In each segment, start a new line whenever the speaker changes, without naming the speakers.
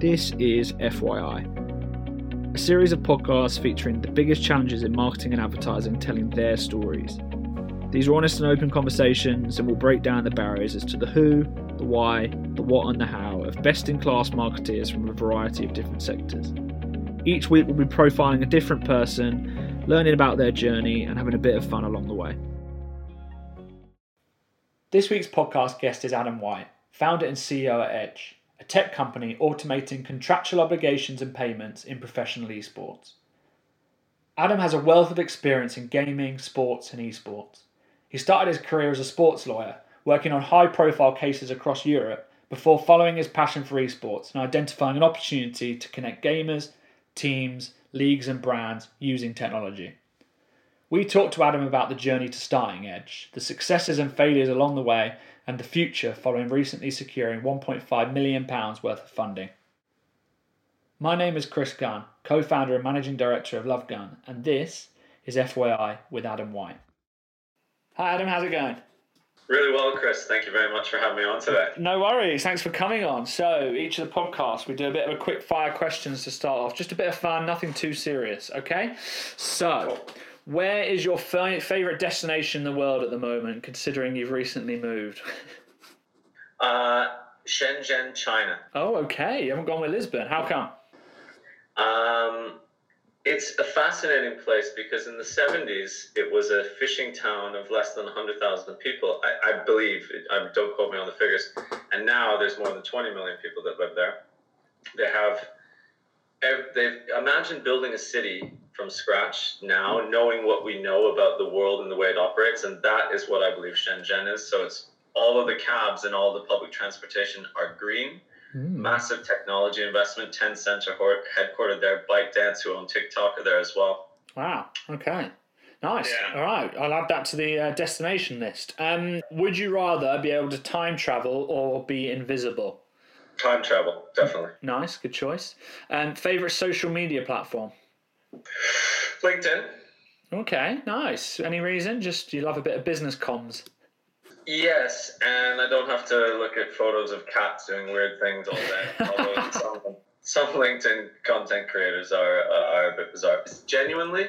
This is FYI, a series of podcasts featuring the biggest challenges in marketing and advertising telling their stories. These are honest and open conversations and will break down the barriers as to the who, the why, the what, and the how of best in class marketeers from a variety of different sectors. Each week we'll be profiling a different person, learning about their journey, and having a bit of fun along the way. This week's podcast guest is Adam White, founder and CEO at Edge a tech company automating contractual obligations and payments in professional esports. Adam has a wealth of experience in gaming, sports, and esports. He started his career as a sports lawyer, working on high profile cases across Europe before following his passion for esports and identifying an opportunity to connect gamers, teams, leagues, and brands using technology. We talked to Adam about the journey to starting Edge, the successes and failures along the way, and the future following recently securing £1.5 million worth of funding. My name is Chris Gunn, co founder and managing director of Love Gun, and this is FYI with Adam White. Hi, Adam, how's it going?
Really well, Chris. Thank you very much for having me on today.
No worries. Thanks for coming on. So, each of the podcasts, we do a bit of a quick fire questions to start off. Just a bit of fun, nothing too serious, okay? So, where is your favorite destination in the world at the moment, considering you've recently moved?
uh, Shenzhen, China.
Oh, okay. You haven't gone with Lisbon. How come?
Um, it's a fascinating place because in the 70s it was a fishing town of less than 100,000 people, I, I believe. I, don't quote me on the figures. And now there's more than 20 million people that live there. They have, they've imagined building a city from scratch now, knowing what we know about the world and the way it operates. And that is what I believe Shenzhen is. So it's all of the cabs and all the public transportation are green. Mm. Massive technology investment. Tencent are headquartered there. ByteDance, who own TikTok, are there as well.
Wow. Okay. Nice. Yeah. All right. I'll add that to the uh, destination list. Um, would you rather be able to time travel or be invisible?
Time travel, definitely.
Nice. Good choice. Um, favorite social media platform?
LinkedIn.
Okay, nice. Any reason? Just you love a bit of business comms.
Yes, and I don't have to look at photos of cats doing weird things all day. Although some, some LinkedIn content creators are uh, are a bit bizarre. Genuinely,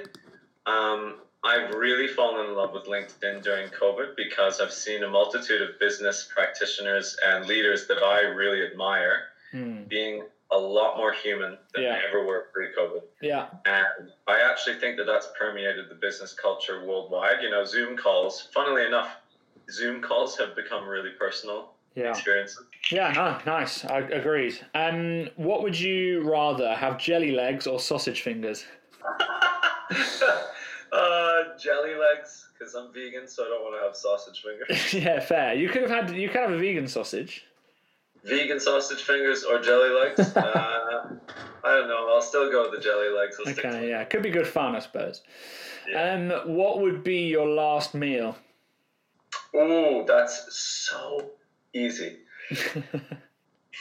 um, I've really fallen in love with LinkedIn during COVID because I've seen a multitude of business practitioners and leaders that I really admire mm. being a lot more human than yeah. they ever were pre-COVID.
Yeah.
And I actually think that that's permeated the business culture worldwide. You know, Zoom calls. Funnily enough, Zoom calls have become really personal yeah. experiences.
Yeah, no, nice. I agreed. Um, what would you rather have, jelly legs or sausage fingers?
uh, jelly legs, because I'm vegan, so I don't want to have sausage fingers.
yeah, fair. You could have had. You could have a vegan sausage
vegan sausage fingers or jelly legs. uh, I don't know. I'll still go with the jelly legs. I'll
okay, yeah, could be good fun, I suppose. Yeah. Um, what would be your last meal?
Oh, that's so easy.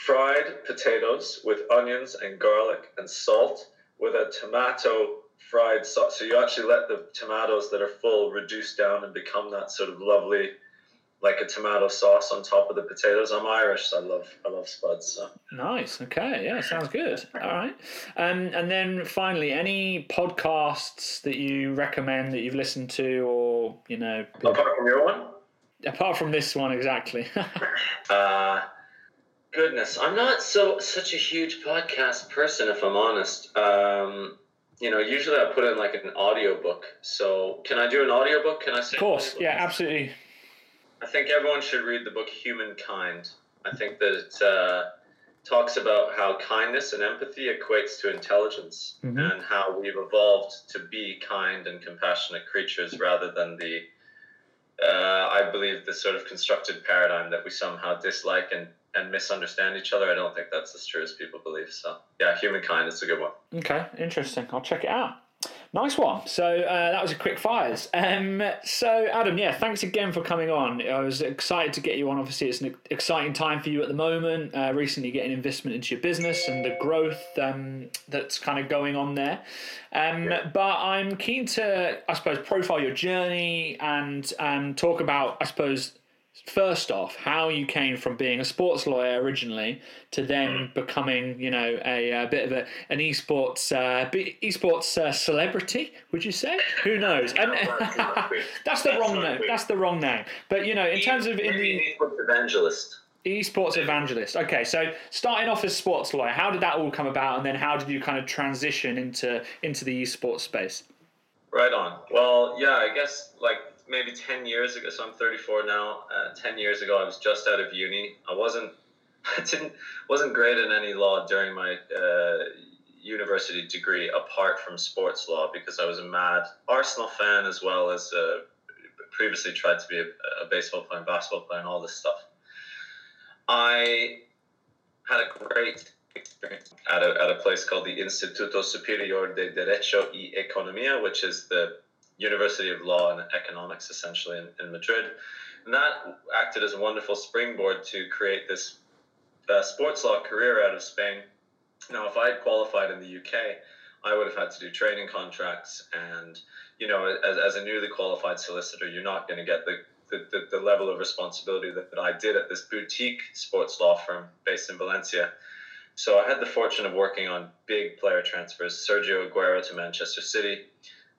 Fried potatoes with onions and garlic and salt with a tomato fried sauce. So you actually let the tomatoes that are full reduce down and become that sort of lovely like a tomato sauce on top of the potatoes. I'm Irish, so I love I love spuds. So.
Nice. Okay. Yeah, sounds good. All right. Um, and then finally, any podcasts that you recommend that you've listened to, or you know,
apart from your one.
Apart from this one, exactly.
uh, goodness, I'm not so such a huge podcast person, if I'm honest. Um, you know, usually I put in like an audio book. So can I do an audio book? Can I say?
Of course. Yeah, absolutely.
I think everyone should read the book Humankind. I think that it uh, talks about how kindness and empathy equates to intelligence mm-hmm. and how we've evolved to be kind and compassionate creatures rather than the, uh, I believe, the sort of constructed paradigm that we somehow dislike and, and misunderstand each other. I don't think that's as true as people believe. So, yeah, Humankind is a good one.
Okay, interesting. I'll check it out. Nice one. So uh, that was a quick fires. Um, so Adam, yeah, thanks again for coming on. I was excited to get you on. Obviously, it's an exciting time for you at the moment. Uh, recently, getting investment into your business and the growth um, that's kind of going on there. Um, yeah. But I'm keen to, I suppose, profile your journey and um, talk about, I suppose, first off how you came from being a sports lawyer originally to then becoming you know a, a bit of a, an esports uh, esports uh, celebrity would you say? Who knows? And, that's the wrong name. that's the wrong name. But you know in terms of in
the esports evangelist.
Esports evangelist. Okay so starting off as sports lawyer how did that all come about? And then how did you kind of transition into into the esports space?
Right on. Well yeah i guess like maybe 10 years ago, so I'm 34 now. Uh, 10 years ago, I was just out of uni. I wasn't, I didn't, wasn't great in any law during my uh, university degree, apart from sports law, because I was a mad Arsenal fan as well as uh, previously tried to be a, a baseball player, and basketball player, and all this stuff. I had a great experience at a, at a place called the Instituto Superior de Derecho y Economía, which is the University of Law and Economics, essentially in, in Madrid. And that acted as a wonderful springboard to create this uh, sports law career out of Spain. Now, if I had qualified in the UK, I would have had to do training contracts. And, you know, as, as a newly qualified solicitor, you're not going to get the, the, the, the, level of responsibility that, that I did at this boutique sports law firm based in Valencia. So I had the fortune of working on big player transfers Sergio Aguero to Manchester City,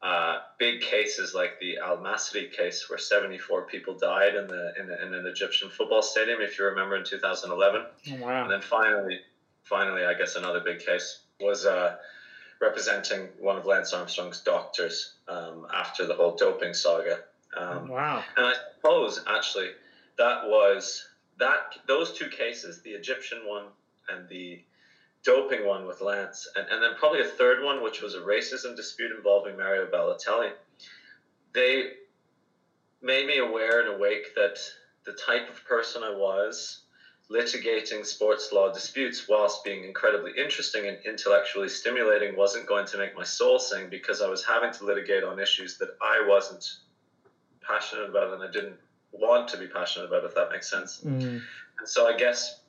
uh, big cases like the Al Masry case, where 74 people died in the, in, the, in an Egyptian football stadium, if you remember, in 2011.
wow.
And then finally, finally, I guess another big case was uh, representing one of Lance Armstrong's doctors um, after the whole doping saga. Um,
wow.
And I suppose actually that was that those two cases, the Egyptian one and the doping one with Lance, and, and then probably a third one, which was a racism dispute involving Mario Balotelli. They made me aware and awake that the type of person I was, litigating sports law disputes whilst being incredibly interesting and intellectually stimulating, wasn't going to make my soul sing because I was having to litigate on issues that I wasn't passionate about and I didn't want to be passionate about, if that makes sense.
Mm.
And so I guess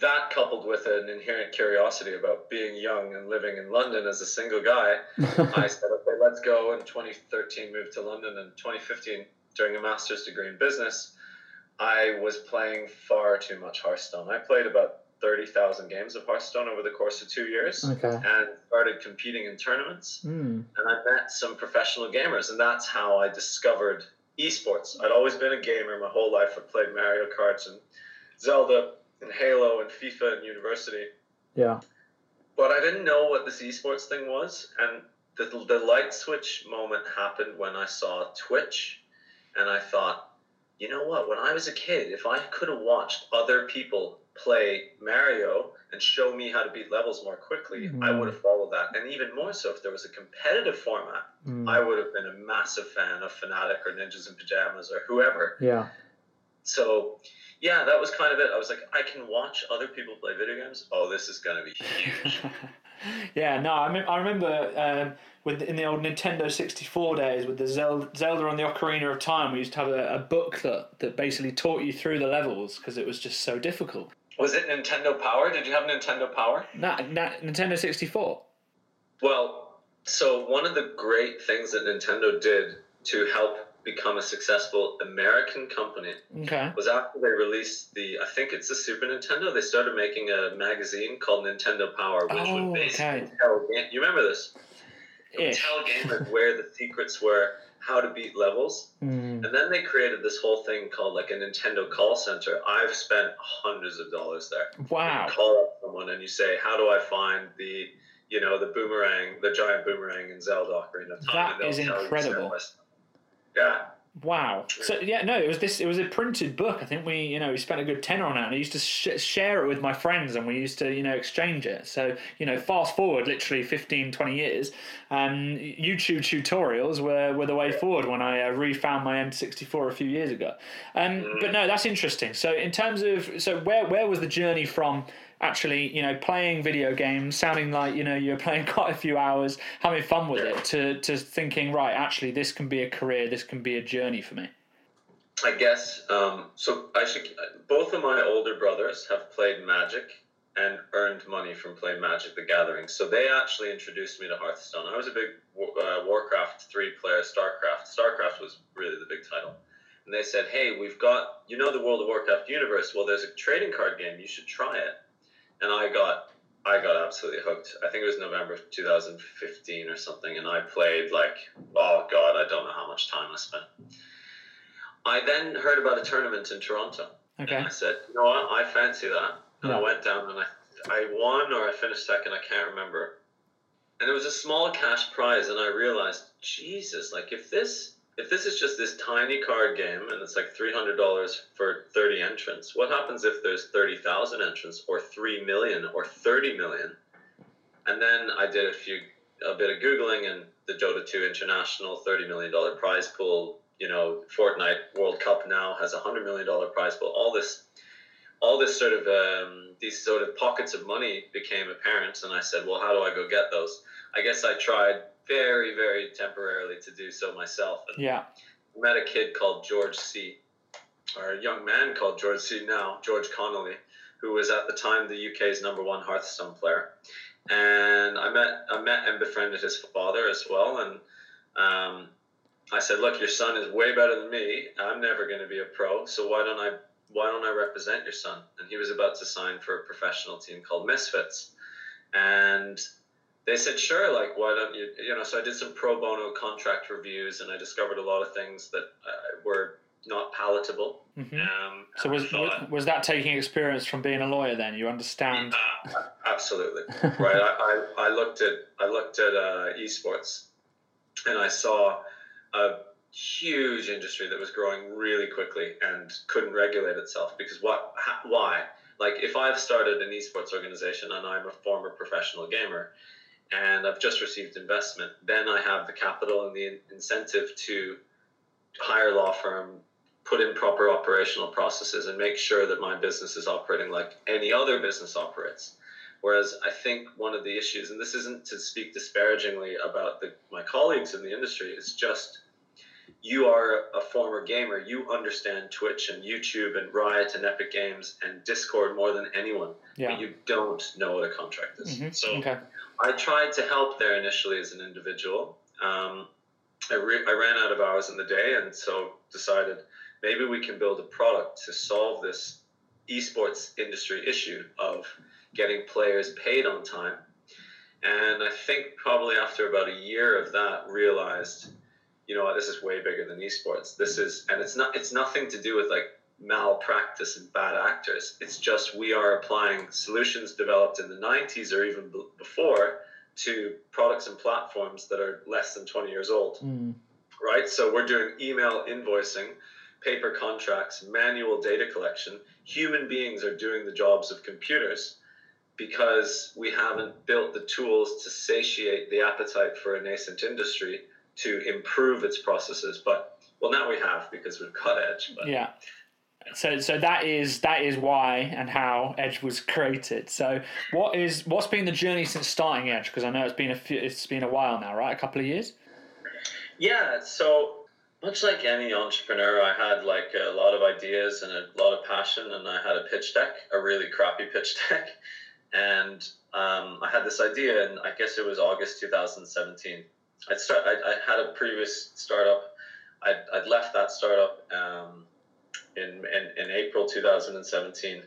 that coupled with an inherent curiosity about being young and living in London as a single guy, I said, okay, let's go. In 2013, moved to London. and 2015, during a master's degree in business, I was playing far too much Hearthstone. I played about 30,000 games of Hearthstone over the course of two years
okay.
and started competing in tournaments.
Mm.
And I met some professional gamers, and that's how I discovered esports. I'd always been a gamer my whole life. I played Mario Kart and Zelda and Halo and FIFA and university.
Yeah.
But I didn't know what this esports thing was, and the the light switch moment happened when I saw Twitch, and I thought, you know what? When I was a kid, if I could have watched other people play Mario and show me how to beat levels more quickly, mm. I would have followed that. And even more so, if there was a competitive format,
mm.
I would have been a massive fan of Fnatic or Ninjas in Pajamas or whoever.
Yeah.
So yeah, that was kind of it. I was like, I can watch other people play video games. Oh, this is gonna be huge.
yeah, no, I, I remember um, with in the old Nintendo sixty four days with the Zelda, Zelda on the Ocarina of Time. We used to have a, a book that that basically taught you through the levels because it was just so difficult.
Was it Nintendo Power? Did you have Nintendo Power?
No, nah, Nintendo sixty four.
Well, so one of the great things that Nintendo did to help become a successful American company
okay.
was after they released the I think it's the Super Nintendo. They started making a magazine called Nintendo Power, which
oh,
would basically
okay.
tell you remember this? tell gamers where the secrets were, how to beat levels,
mm.
and then they created this whole thing called like a Nintendo call center. I've spent hundreds of dollars there.
Wow!
You call up someone and you say, "How do I find the you know the boomerang, the giant boomerang in Zelda Ocarina of
Time?" That is incredible.
Yeah.
Wow. So yeah, no, it was this. It was a printed book. I think we, you know, we spent a good tenner on it. And I used to sh- share it with my friends, and we used to, you know, exchange it. So you know, fast forward literally 15, 20 years, um, YouTube tutorials were, were the way forward when I uh, refound my N64 a few years ago. Um, but no, that's interesting. So in terms of, so where where was the journey from? Actually, you know, playing video games, sounding like you know you're playing quite a few hours, having fun with it, to to thinking, right, actually, this can be a career, this can be a journey for me.
I guess um, so. I should. Both of my older brothers have played Magic and earned money from playing Magic: The Gathering. So they actually introduced me to Hearthstone. I was a big uh, Warcraft three player, Starcraft. Starcraft was really the big title. and they said, "Hey, we've got you know the World of Warcraft universe. Well, there's a trading card game. You should try it." And I got I got absolutely hooked. I think it was November 2015 or something, and I played like oh god, I don't know how much time I spent. I then heard about a tournament in Toronto.
Okay.
And I said, you know what, I fancy that. And
Yeah.
I went down and I, I won or I finished second, I can't remember. And it was a small cash prize, and I realized, Jesus, like if this if this is just this tiny card game and it's like three hundred dollars for thirty entrants, what happens if there's thirty thousand entrants or three million or thirty million? And then I did a few a bit of googling, and the Dota two International thirty million dollar prize pool. You know, Fortnite World Cup now has a hundred million dollar prize pool. All this, all this sort of um, these sort of pockets of money became apparent, and I said, well, how do I go get those? I guess I tried very, very temporarily to do so myself, and
Yeah.
met a kid called George C, or a young man called George C now, George Connolly, who was at the time the UK's number one Hearthstone player. And I met, I met and befriended his father as well. And um, I said, "Look, your son is way better than me. I'm never going to be a pro, so why don't I, why don't I represent your son?" And he was about to sign for a professional team called Misfits, and they said, sure, like, why don't you, you know, so I did some pro bono contract reviews and I discovered a lot of things that uh, were not palatable.
hmm
Um,
So was,
thought,
was that taking experience from being a lawyer? Then you understand.
Uh, absolutely. right. I, I, I looked at, I looked at uh, esports and I saw a huge industry that was growing really quickly and couldn't regulate itself because what, ha, why? Like if I've started an esports organization and I'm a former professional gamer, and I've just received investment, then I have the capital and the incentive to hire a law firm, put in proper operational processes, and make sure that my business is operating like any other business operates. Whereas I think one of the issues, and this isn't to speak disparagingly about the, my colleagues in the industry, it's just you are a former gamer. You understand Twitch and YouTube and Riot and Epic Games and Discord more than anyone.
yeah.
But you don't know what a contract is.
Mhm.
So
Okay.
I tried to help there initially as an individual. Um, I, re- I ran out of hours in the day, and so decided maybe we can build a product to solve this esports industry issue of getting players paid on time. And I think probably after about a year of that, realized, you know what, this is way bigger than esports. This is, and it's not, it's nothing to do with like malpractice and bad actors. It's just we are applying solutions developed in the 90s or even b- before to products and platforms that are less than 20 years old,
Mm.
right? So we're doing email invoicing, paper contracts, manual data collection. Human beings are doing the jobs of computers because we haven't built the tools to satiate the appetite for a nascent industry to improve its processes. But well, now we have because we've got Edge. But
Yeah. So, so that is that is why and how Edge was created. So, what is what's been the journey since starting Edge? Because I know it's been a few, it's been a while now, right? A couple of years.
Yeah, so much like any entrepreneur, I had like a lot of ideas and a lot of passion, and I had a pitch deck, a really crappy pitch deck, and um, I had this idea, and I guess it was August 2017. I'd start. I, I had a previous startup. I'd, I'd left that startup um, in, in in April 2017.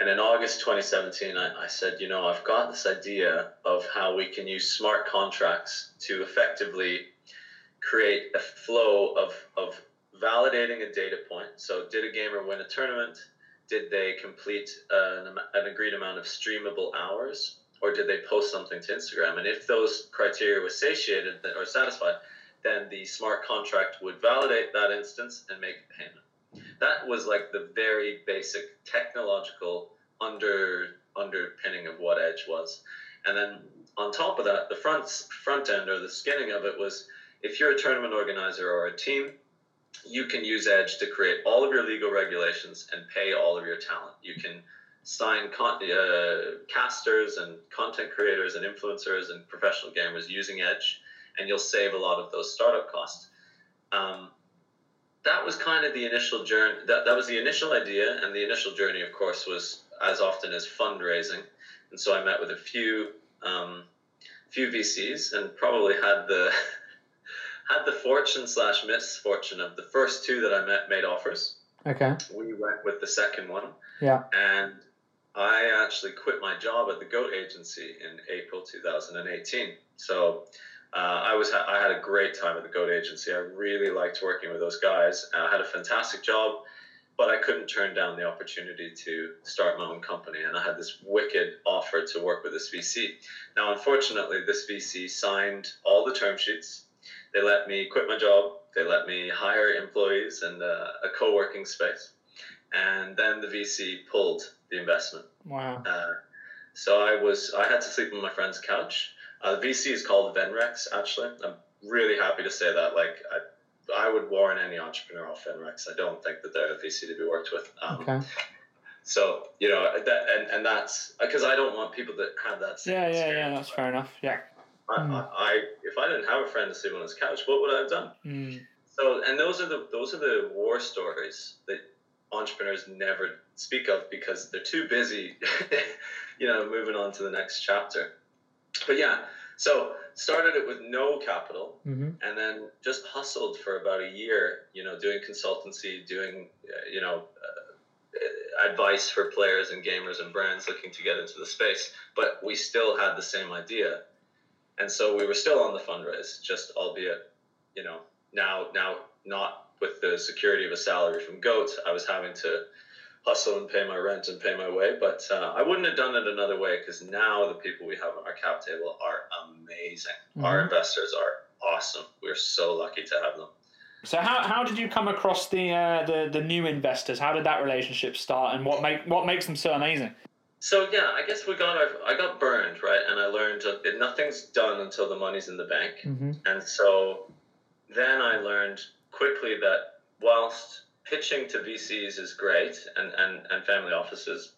And in August 2017, I, I said, you know, I've got this idea of how we can use smart contracts to effectively create a flow of, of validating a data point. So, did a gamer win a tournament? Did they complete an, an agreed amount of streamable hours? Or did they post something to Instagram? And if those criteria were satiated or satisfied, then the smart contract would validate that instance and make a payment. That was like the very basic technological under underpinning of what Edge was. And then on top of that, the front front end or the skinning of it was if you're a tournament organizer or a team, you can use Edge to create all of your legal regulations and pay all of your talent. You can sign con- uh, casters and content creators and influencers and professional gamers using Edge, and you'll save a lot of those startup costs. Um, that was kind of the initial journey. That, that was the initial idea, and the initial journey, of course, was as often as fundraising. And so I met with a few um, few VCs and probably had the had the fortune slash misfortune of the first two that I met made offers.
Okay.
We went with the second one.
Yeah.
And I actually quit my job at the Goat Agency in April 2018. So uh, I was I had a great time at the Goat Agency. I really liked working with those guys. I had a fantastic job, but I couldn't turn down the opportunity to start my own company. And I had this wicked offer to work with this VC. Now, unfortunately, this VC signed all the term sheets. They let me quit my job. They let me hire employees and uh, a co-working space. And then the VC pulled the investment.
Wow.
Uh, so I was I had to sleep on my friend's couch. Uh, the VC is called Venrex. Actually, I'm really happy to say that. Like I, I would warn any entrepreneur off Venrex. I don't think that they're a VC to be worked with.
Um, okay.
So you know that, and, and that's because I don't want people that have that.
Same yeah, yeah, yeah. That's fair enough. Yeah.
I, mm. I, I, if I didn't have a friend to sleep on his couch, what would I have done?
Mm.
So, and those are the those are the war stories that entrepreneurs never speak of because they're too busy, you know, moving on to the next chapter. But yeah, so started it with no capital
mm-hmm.
and then just hustled for about a year, you know, doing consultancy, doing, uh, you know, uh, advice for players and gamers and brands looking to get into the space. But we still had the same idea. And so we were still on the fundraise, just albeit, you know, now, now not with the security of a salary from Goat, I was having to hustle and pay my rent and pay my way. But uh, I wouldn't have done it another way because now the people we have on our cap table are amazing. Mm-hmm. Our investors are awesome. We're so lucky to have them.
So how, how did you come across the, uh, the the new investors? How did that relationship start, and what make what makes them so amazing?
So yeah, I guess we got our I got burned right, and I learned that nothing's done until the money's in the bank,
mm-hmm.
and so then I learned quickly that whilst pitching to VCs is great and, and, and family offices,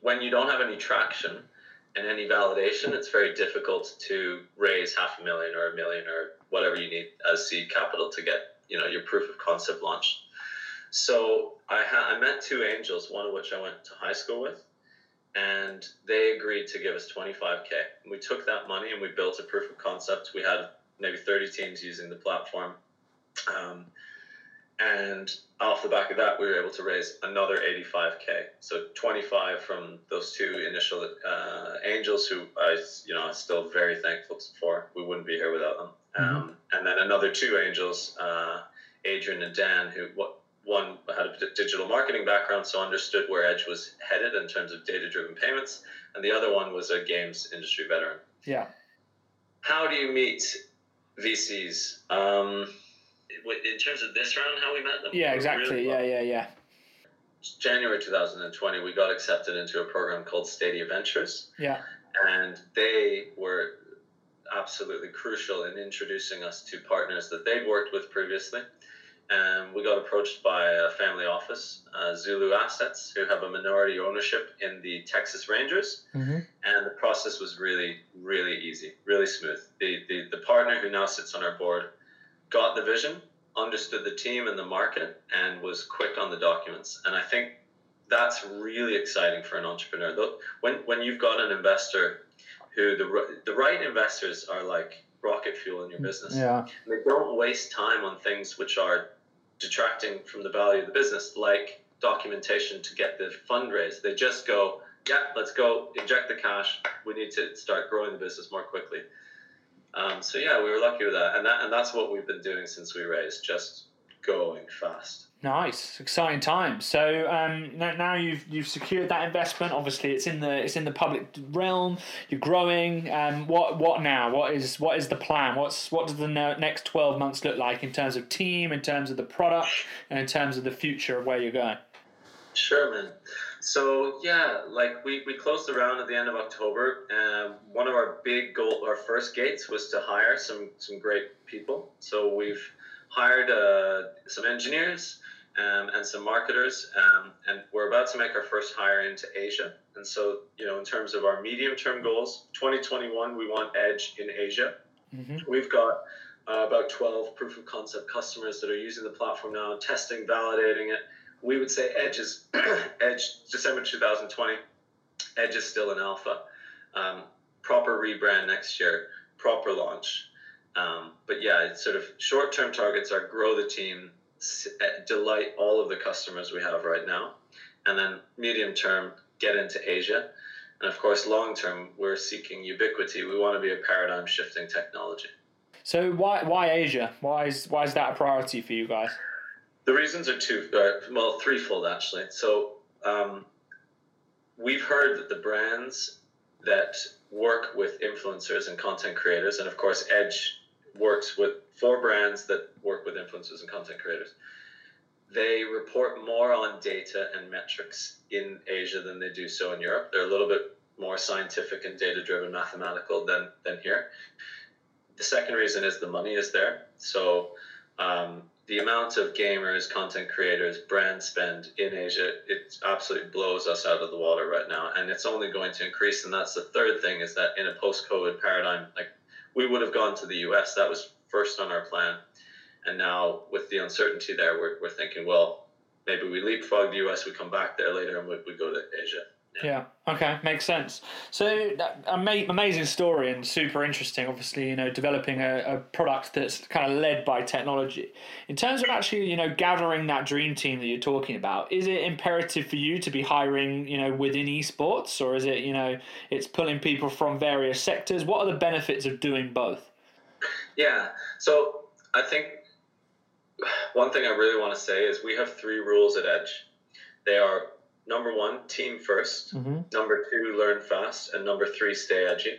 when you don't have any traction and any validation, it's very difficult to raise half a million or a million or whatever you need as seed capital to get you know your proof of concept launched. So I ha- I met two angels, one of which I went to high school with, and they agreed to give us 25k. And we took that money and we built a proof of concept. We had maybe 30 teams using the platform um, and off the back of that, we were able to raise another 85k. So 25 from those two initial uh, angels, who I, you know, still very thankful for. We wouldn't be here without them. Mm-hmm. Um, and then another two angels, uh, Adrian and Dan, who what one had a digital marketing background, so understood where Edge was headed in terms of data-driven payments, and the other one was a games industry veteran.
Yeah.
How do you meet VCs? Um, in terms of this round, how we met them.
Yeah, exactly. Really. Yeah, yeah, yeah.
January 2020, we got accepted into a program called Stadia Ventures.
Yeah.
And they were absolutely crucial in introducing us to partners that they'd worked with previously. And we got approached by a family office, uh, Zulu Assets, who have a minority ownership in the Texas Rangers.
Mm-hmm.
And the process was really, really easy, really smooth. The, the, the partner who now sits on our board got the vision, understood the team and the market, and was quick on the documents. And I think that's really exciting for an entrepreneur. When when you've got an investor who the the right investors are like rocket fuel in your business.
Yeah.
They don't waste time on things which are detracting from the value of the business, like documentation to get the fundraise. They just go, yeah, let's go inject the cash. We need to start growing the business more quickly. Um, so yeah, we were lucky with that, and that and that's what we've been doing since we raised, just going fast.
Nice, exciting times. So um, now you've you've secured that investment. Obviously, it's in the it's in the public realm. You're growing. Um, what what now? What is what is the plan? What's what does the next twelve months look like in terms of team, in terms of the product, and in terms of the future of where you're going?
Sure, man. So yeah, like we, we closed the round at the end of October. and one of our big goal, our first gates was to hire some some great people. So we've hired uh, some engineers um, and some marketers, um, and we're about to make our first hire into Asia. And so you know, in terms of our medium term goals, 2021 we want edge in Asia.
Mm-hmm.
We've got uh, about 12 proof of concept customers that are using the platform now, testing, validating it we would say Edge is Edge December 2020. Edge is still in alpha. Um, proper rebrand next year. Proper launch. Um, but yeah, it's sort of short term targets are grow the team, uh, delight all of the customers we have right now, and then medium term get into Asia. And of course, long term, we're seeking ubiquity. We want to be a paradigm shifting technology.
So why why Asia? Why is why is that a priority for you guys?
The reasons are two, uh, well, threefold actually. So um, we've heard that the brands that work with influencers and content creators, and of course, Edge works with four brands that work with influencers and content creators. They report more on data and metrics in Asia than they do so in Europe. They're a little bit more scientific and data driven, mathematical than, than here. The second reason is the money is there. So um, the amount of gamers, content creators, brand spend in Asia, it absolutely blows us out of the water right now, and it's only going to increase. And that's the third thing is that in a post-COVID paradigm, like we would have gone to the US, that was first on our plan, and now with the uncertainty there, we're, we're thinking, well, maybe we leapfrog the US, we come back there later, and we, we go to Asia.
Yeah. Okay, makes sense. So, amazing story and super interesting. Obviously, you know, developing a, a, product that's kind of led by technology. In terms of actually, you know, gathering that dream team that you're talking about, is it imperative for you to be hiring, you know, within esports, or is it, you know, it's pulling people from various sectors? What are the benefits of doing both?
Yeah. So, I think one thing I really want to say is we have three rules at Edge. They are number one, team 1st mm-hmm. Number two, learn fast. And number three, stay edgy.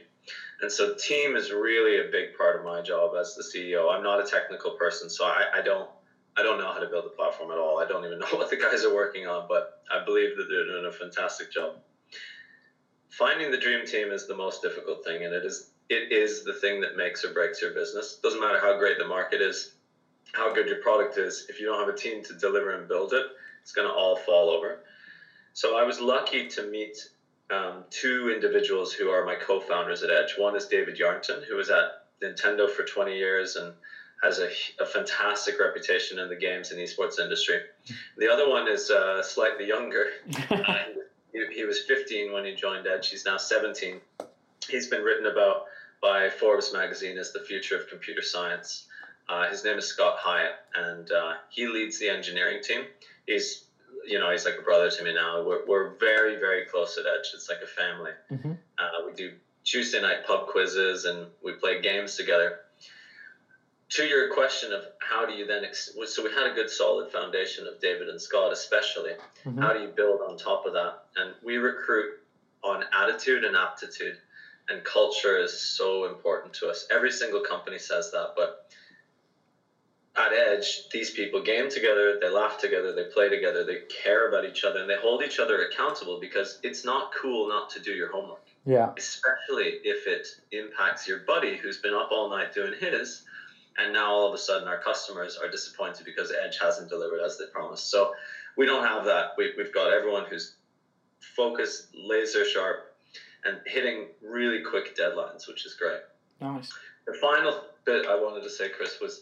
And so team is really a big part of my job as the CEO. I'm not a technical person, so I, I don't I don't know how to build a platform at all. I don't even know what the guys are working on, but I believe that they're doing a fantastic job. Finding the dream team is the most difficult thing, and it is it is the thing that makes or breaks your business. Doesn't matter how great the market is, how good your product is. If you don't have a team to deliver and build it, it's going to all fall over. So I was lucky to meet um, two individuals who are my co-founders at Edge. One is David Yarnton, who was at Nintendo for 20 years and has a, a fantastic reputation in the games and esports industry. The other one is uh, slightly younger. he, he was 15 when he joined Edge. He's now 17. He's been written about by Forbes magazine as the future of computer science. Uh, his name is Scott Hyatt, and uh, he leads the engineering team. He's you know, he's like a brother to me now. We're, we're very, very close at Edge. It's like a family. Mm-hmm. Uh, we do Tuesday night pub quizzes and we play games together. To your question of how do you then, ex- so we had a good solid foundation of David and Scott, especially. Mm-hmm. How do you build on top of that? And we recruit on attitude and aptitude, and culture is so important to us. Every single company says that, but at Edge, these people game together, they laugh together, they play together, they care about each other, and they hold each other accountable because it's not cool not to do your homework.
Yeah.
Especially if it impacts your buddy who's been up all night doing his, and now all of a sudden our customers are disappointed because Edge hasn't delivered as they promised. So we don't have that. We, we've got everyone who's focused, laser sharp, and hitting really quick deadlines, which is great.
Nice.
The final bit I wanted to say, Chris, was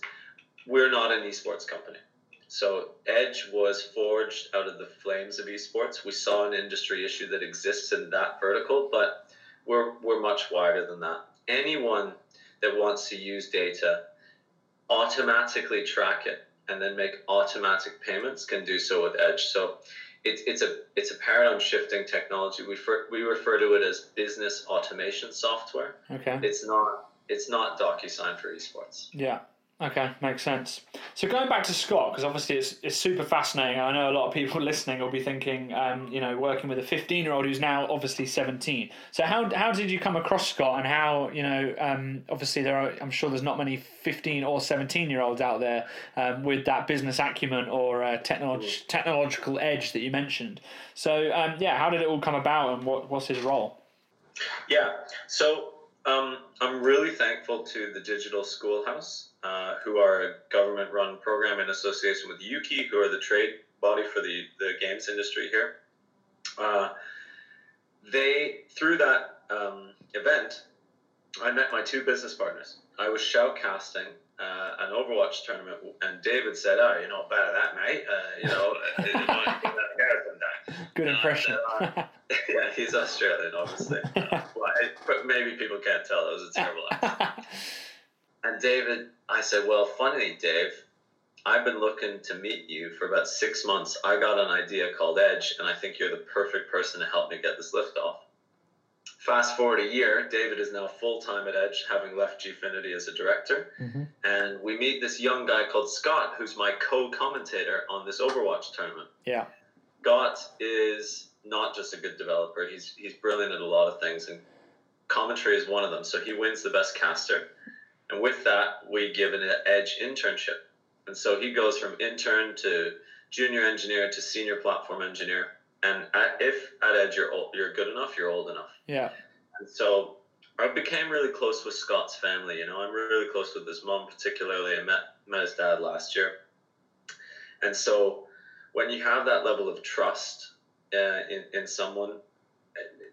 we're not an esports company. So Edge was forged out of the flames of esports. We saw an industry issue that exists in that vertical, but we're we're much wider than that. Anyone that wants to use data, automatically track it, and then make automatic payments can do so with Edge. So it's it's a it's a paradigm shifting technology. We refer, we refer to it as business automation software.
Okay.
It's not it's not DocuSign for esports.
Yeah. Okay, makes sense. So going back to Scott, because obviously it's, it's super fascinating. I know a lot of people listening will be thinking, um, you know, working with a 15 year old who's now obviously 17. So how, how did you come across Scott and how, you know, um, obviously there are, I'm sure there's not many 15 or 17 year olds out there um, with that business acumen or uh, technolog- technological edge that you mentioned. So um, yeah, how did it all come about and what, what's his role?
Yeah, so um, I'm really thankful to the Digital Schoolhouse uh, who are a government run program in association with Ukie, who are the trade body for the, the games industry here. Uh, they, through that um, event, I met my two business partners. I was shoutcasting uh, an Overwatch tournament, and David said, "Oh, you're not bad at that, mate. Uh, you know,
good impression."
Uh, yeah, he's Australian, obviously, uh, but maybe people can't tell. It was a terrible accent. And David, I said, well, funny, Dave. I've been looking to meet you for about six months. I got an idea called Edge, and I think you're the perfect person to help me get this lift off. Fast forward a year, David is now full time at Edge, having left Gfinity as a director. Mm-hmm. And we meet this young guy called Scott, who's my co commentator on this Overwatch tournament.
Yeah.
Scott is not just a good developer, he's, he's brilliant at a lot of things, and commentary is one of them. So he wins the best caster. And with that, we give an Edge internship. And so he goes from intern to junior engineer to senior platform engineer and at, if at Edge you're old, you're good enough, you're old enough.
Yeah.
And so I became really close with Scott's family. You know, I'm really close with his mom, particularly. I met met his dad last year, and so when you have that level of trust uh, in in someone,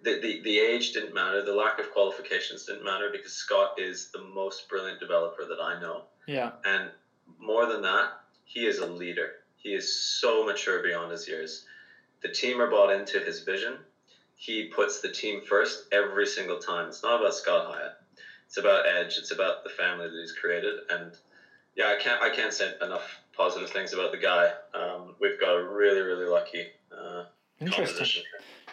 the, the the age didn't matter. The lack of qualifications didn't matter because Scott is the most brilliant developer that I know.
Yeah.
And more than that, he is a leader. He is so mature beyond his years the team are bought into his vision. He puts the team first every single time. It's not about Scott Hyatt. It's about Edge. It's about the family that he's created. And yeah, I can't I can't say enough positive things about the guy. Um, we've got a really really lucky uh,
Interesting.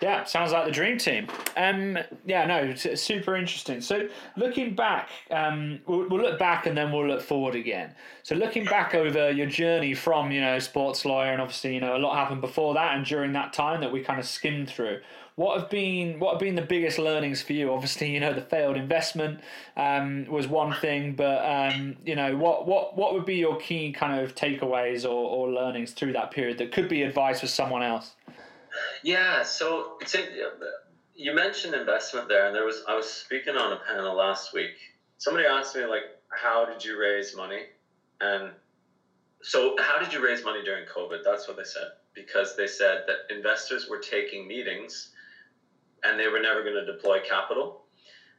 Yeah, sounds like the dream team. Um, yeah, no, super interesting. So looking back, um, we'll, we'll, look back and then we'll look forward again. So looking back over your journey from you know sports lawyer and obviously you know a lot happened before that and during that time that we kind of skimmed through. What have been what have been the biggest learnings for you? Obviously, you know the failed investment um, was one thing, but um, you know what what what would be your key kind of takeaways or, or learnings through that period that could be advice for someone else?
Yeah, so you mentioned investment there, and there was I was speaking on a panel last week. Somebody asked me like, "How did you raise money?" And so, how did you raise money during COVID? That's what they said because they said that investors were taking meetings, and they were never going to deploy capital.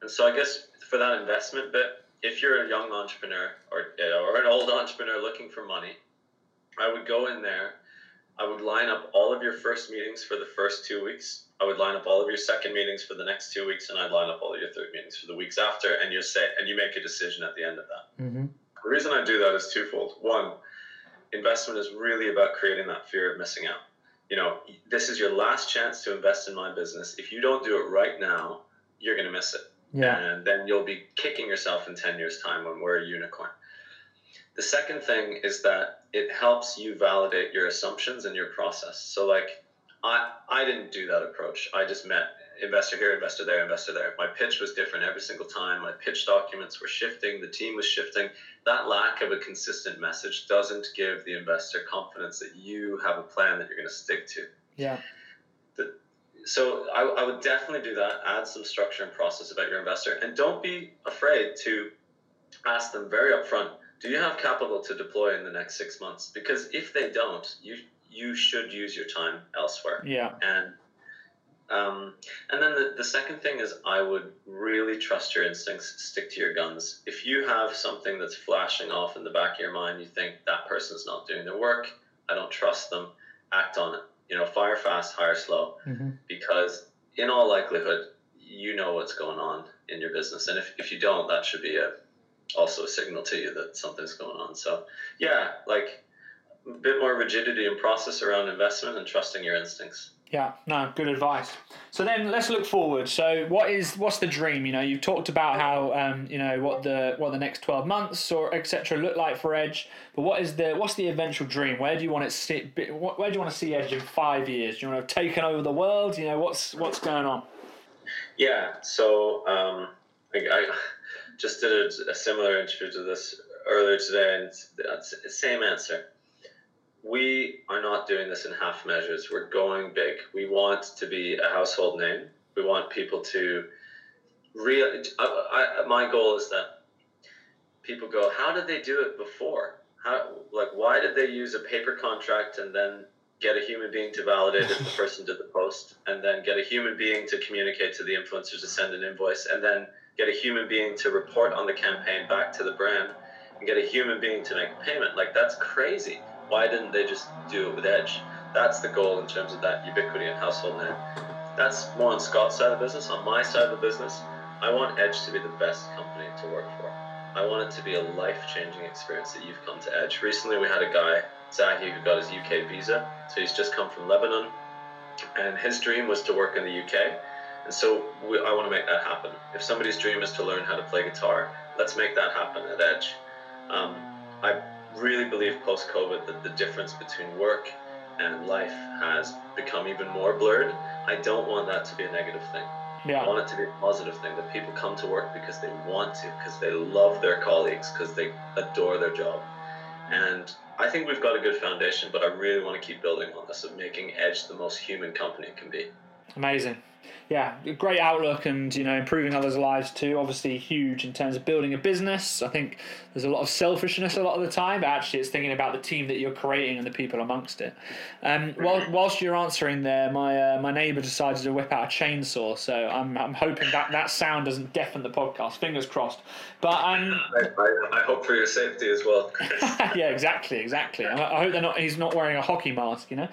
And so, I guess for that investment bit, if you're a young entrepreneur or or an old entrepreneur looking for money, I would go in there I would line up all of your first meetings for the first two weeks. I would line up all of your second meetings for the next two weeks, and I'd line up all of your third meetings for the weeks after. And you say, and you make a decision at the end of that.
Mm-hmm.
The reason I do that is twofold. One, investment is really about creating that fear of missing out. You know, this is your last chance to invest in my business. If you don't do it right now, you're going to miss it.
Yeah.
And then you'll be kicking yourself in 10 years' time when we're a unicorn. The second thing is that it helps you validate your assumptions and your process. So like I I didn't do that approach. I just met investor here, investor there, investor there. My pitch was different every single time. My pitch documents were shifting, the team was shifting. That lack of a consistent message doesn't give the investor confidence that you have a plan that you're going to stick to.
Yeah.
The, so I, I would definitely do that. Add some structure and process about your investor, and don't be afraid to ask them very upfront do you have capital to deploy in the next six months? Because if they don't, you you should use your time elsewhere.
Yeah.
And um, and then the, the second thing is I would really trust your instincts, stick to your guns. If you have something that's flashing off in the back of your mind, you think that person's not doing their work, I don't trust them, act on it. You know, fire fast, hire slow.
Mm-hmm.
Because in all likelihood, you know what's going on in your business. And if, if you don't, that should be a also a signal to you that something's going on. So yeah, like a bit more rigidity and process around investment and trusting your instincts.
Yeah, no, good advice. So then let's look forward. So what is what's the dream? You know, you've talked about how um, you know what the what the next twelve months or etc. look like for Edge. But what is the what's the eventual dream? Where do you want it sit? Where do you want to see Edge in five years? Do you want to have taken over the world? You know, what's what's going on?
Yeah. So um, I, I just did a, a, similar interview to this earlier today, and it's the same answer. We are not doing this in half measures. We're going big. We want to be a household name. We want people to real. I, I, my goal is that people go, "How did they do it before? How like why did they use a paper contract and then get a human being to validate if the person did the post, and then get a human being to communicate to the influencers to send an invoice, and then get a human being to report on the campaign back to the brand and get a human being to make a payment. Like that's crazy. Why didn't they just do it with Edge? That's the goal in terms of that ubiquity and household name. That's more on Scott's side of the business. On my side of the business, I want Edge to be the best company to work for. I want it to be a life changing experience that you've come to Edge. Recently, we had a guy, Zahi, who got his UK visa. So he's just come from Lebanon, and his dream was to work in the UK. And so we, I want to make that happen. If somebody's dream is to learn how to play guitar, let's make that happen at Edge. Um, I really believe post COVID that the difference between work and life has become even more blurred. I don't want that to be a negative thing.
Yeah.
I want it to be a positive thing that people come to work because they want to, because they love their colleagues, because they adore their job. And I think we've got a good foundation, but I really want to keep building on this of making Edge the most human company it can be.
Amazing yeah, great outlook and you know improving others' lives too. Obviously, huge in terms of building a business. I think there's a lot of selfishness a lot of the time, but actually, it's thinking about the team that you're creating and the people amongst it. Um, while, whilst you're answering there, my uh, my neighbour decided to whip out a chainsaw, so I'm I'm hoping that that sound doesn't deafen the podcast. Fingers crossed. But um,
I, I, I hope for your safety as well.
yeah, exactly, exactly. I, I hope they're not. He's not wearing a hockey mask, you know.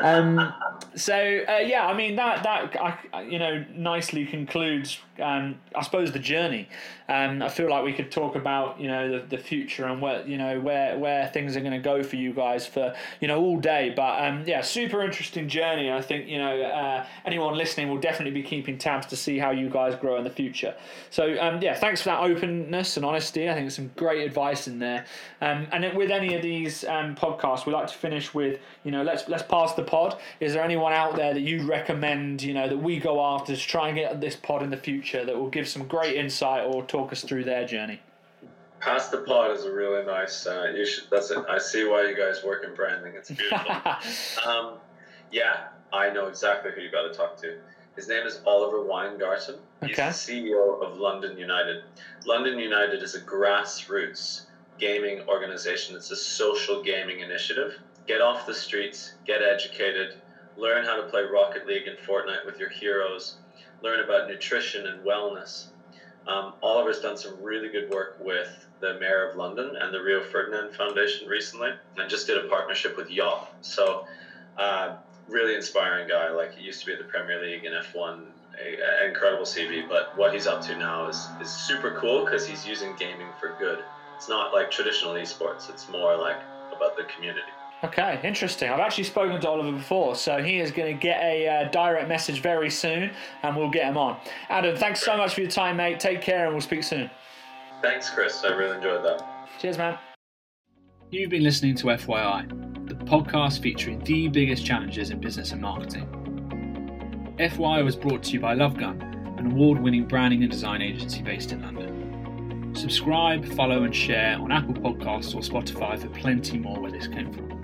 Um, so uh, yeah, I mean that that I, you know nicely concludes, um, I suppose, the journey. Um, I feel like we could talk about you know the, the future and where you know where where things are going to go for you guys for you know all day. But um, yeah, super interesting journey. I think you know uh, anyone listening will definitely be keeping tabs to see how you guys grow in the future. So um, yeah, thanks for that openness and honesty. I think some great advice in there. Um, and with any of these um, podcasts, we like to finish with you know let's let's pass the pod. Is there anyone out there that you recommend you know that we go after to try and get this pod in the future that will give some great insight or talk us through their journey?
Pass the pod is a really nice. Uh, you should. That's it. I see why you guys work in branding. It's beautiful. um, yeah, I know exactly who you got to talk to. His name is Oliver Weingarten. He's okay. the CEO of London United. London United is a grassroots gaming organization. It's a social gaming initiative. Get off the streets, get educated, learn how to play Rocket League and Fortnite with your heroes, learn about nutrition and wellness. Um, Oliver's done some really good work with the Mayor of London and the Rio Ferdinand Foundation recently, and just did a partnership with Yacht. So, uh, really inspiring guy. Like he used to be at the Premier League and F1, a, a incredible CV. But what he's up to now is is super cool because he's using gaming for good. It's not like traditional esports. It's more like about the community.
Okay, interesting. I've actually spoken to Oliver before, so he is going to get a uh, direct message very soon, and we'll get him on. Adam, thanks so much for your time, mate. Take care, and we'll speak soon.
Thanks, Chris. I really enjoyed that.
Cheers, man. You've been listening to FYI, the podcast featuring the biggest challenges in business and marketing. FYI was brought to you by LoveGun, an award winning branding and design agency based in London. Subscribe, follow, and share on Apple Podcasts or Spotify for plenty more where this came from.